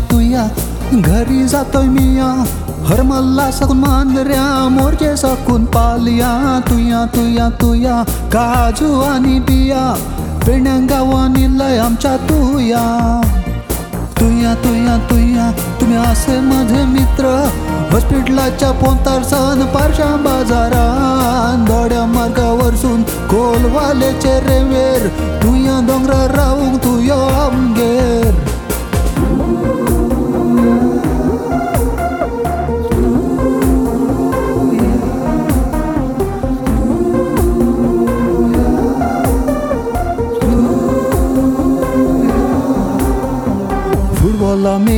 तुया घरी जातोय मिया. हरमल्ला सकून मांजऱ्या मोरचे सकून पालिया. तुया तुया तुया काजू आणि बिया. पेण्या लय आमच्या तुया. तुया तुया तुया तुम्ही असे माझे मित्र. हॉस्पिटलाच्या पोतार सण पारशा बाजारात. दोड्या मार्गावरसून कोलवालेचे रेवेर. तुया डोंगरा रावून तुयो आमगेर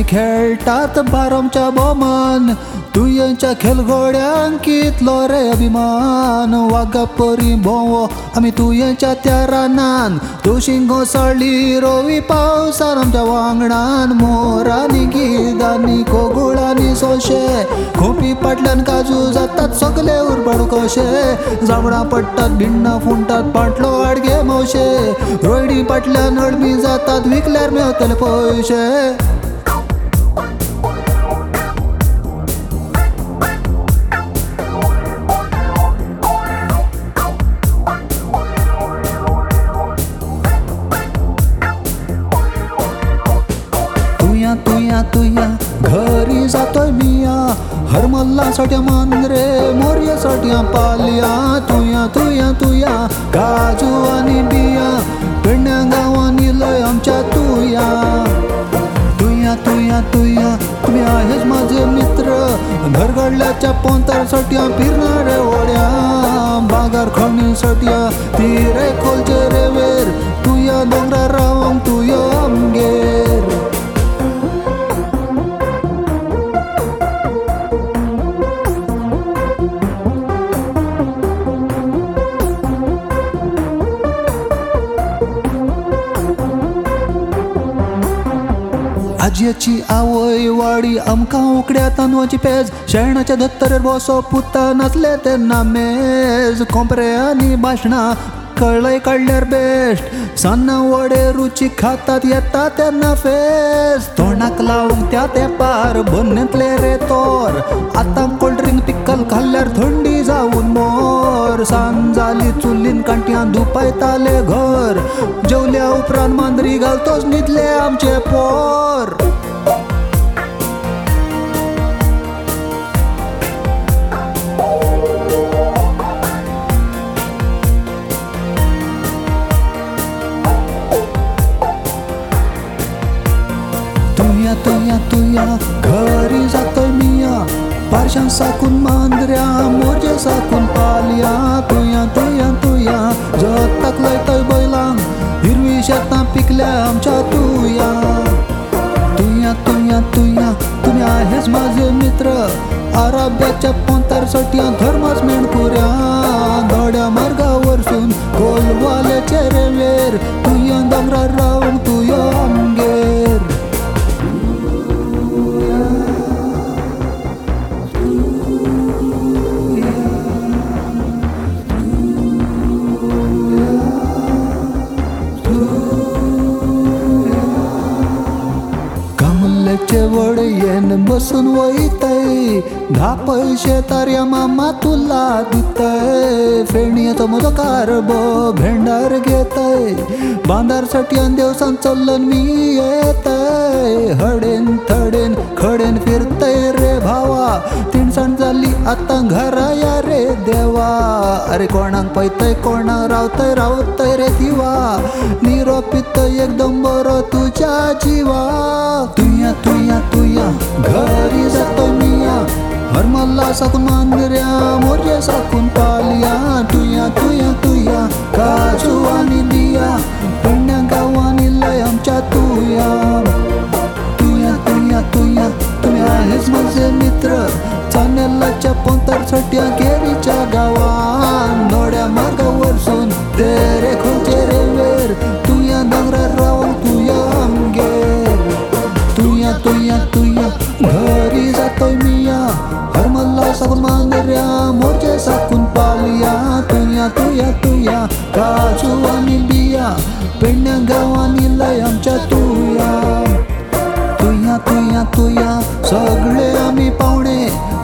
खेळटात आम्ही खेळतात बोमान. तू यांच्या खेळगोड्यांकितलो रे अभिमान. वागा परी भोंवो आम्ही तू यांच्या त्या रानान. तू शिंगो रोवी पावसान आमच्या वांगडान मोरांनी गिदांनी कोगुळांनी सोशे. खोपी पाटल्यान काजू जातात सगले उरबाड कशे. जांभळा पडटात भिंडा फुंटात पाटलो आडगे मावशे. रोयडी पाटल्यान अडमी जातात विकल्यार मेवतले पयशे हरमल्ला साठ्या मांद्रे मोर्या साठ्या पालिया. तुया तुया तुया काजू आणि बिया पेण्या गावानी लय आमच्या तुया. तुया तुया तुया तुम्ही आहेच माझे मित्र. घरगडल्याच्या पोंतारसाठी फिरणाऱ्या वड्या. बागार खणीसाठी तिरे खोलचे रेवेर. तुया डोंगरा आजीची आवय वाडी आमकां उकड्या तांदवाची पेज. शेणाच्या दत्तरेर बसो पुता नसले तेन्ना मेज. कोंपरे आनी भाशणां कळय काडल्यार बेस्ट सान्नां वडे रुची खातात येता तेन्ना फेस तोंडाक लावून त्या तेंपार बन्नेतले रे तोर. आतां कोल्ड ड्रिंक पिक्कल खाल्ल्यार थंडी जावन मोर. सांज जाली चुलीन कांट्यां दुपायताले घर. जेवल्या उपरांत मांद्री घालतोच न्हिदले आमचे पोर. तुया तुया तुया घरी जातोय मिया. पारशां साकून मांद्र्या मोरजे साकून मित्र आराब्याच्या पोंतार सट्या धर्मास मेणकुऱ्या. दोड्या मार्गावरसून कोलवाल्याचे रेवेर तुया दोंगरा राव कमलेचे वड येन बसून वैतय. दहा पैसे तार्या मामा तुला दितय. फेणयेचो म्हजो कारबो भेंडार घेतय. बांदार अन देवसान चल्लन मी येतय. हडेन थडेन खडेन फिरतय रे भावा. तिणसाण झाली आतां घरा या अरे कोणाक पैतय कोणाक रावतय रावतय रे दिवा. निरो पित एकदम बरो तुझ्या जिवा. तुया तुया तुया घरी जातो मिया. हरमल्ला साकून मांदऱ्या मोर्या साकून पालिया. तुया तुया तुया काजू आणि दिया. मांगऱ्या मोरचे साकून पालिया तुया तुया तुया. काजू आणि बिया पेण्या गावानी लय आमच्या तुया. तुया तुया सगळे आम्ही पाहुणे.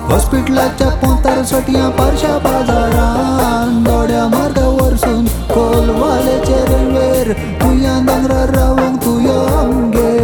हॉस्पिटलाच्या पोंतार सटया पारशा बाजारान दोड्या मार्गावरसून कोलवालेचे रेल्वेर. तुया दोंगरार रावंक तुयो आमगेर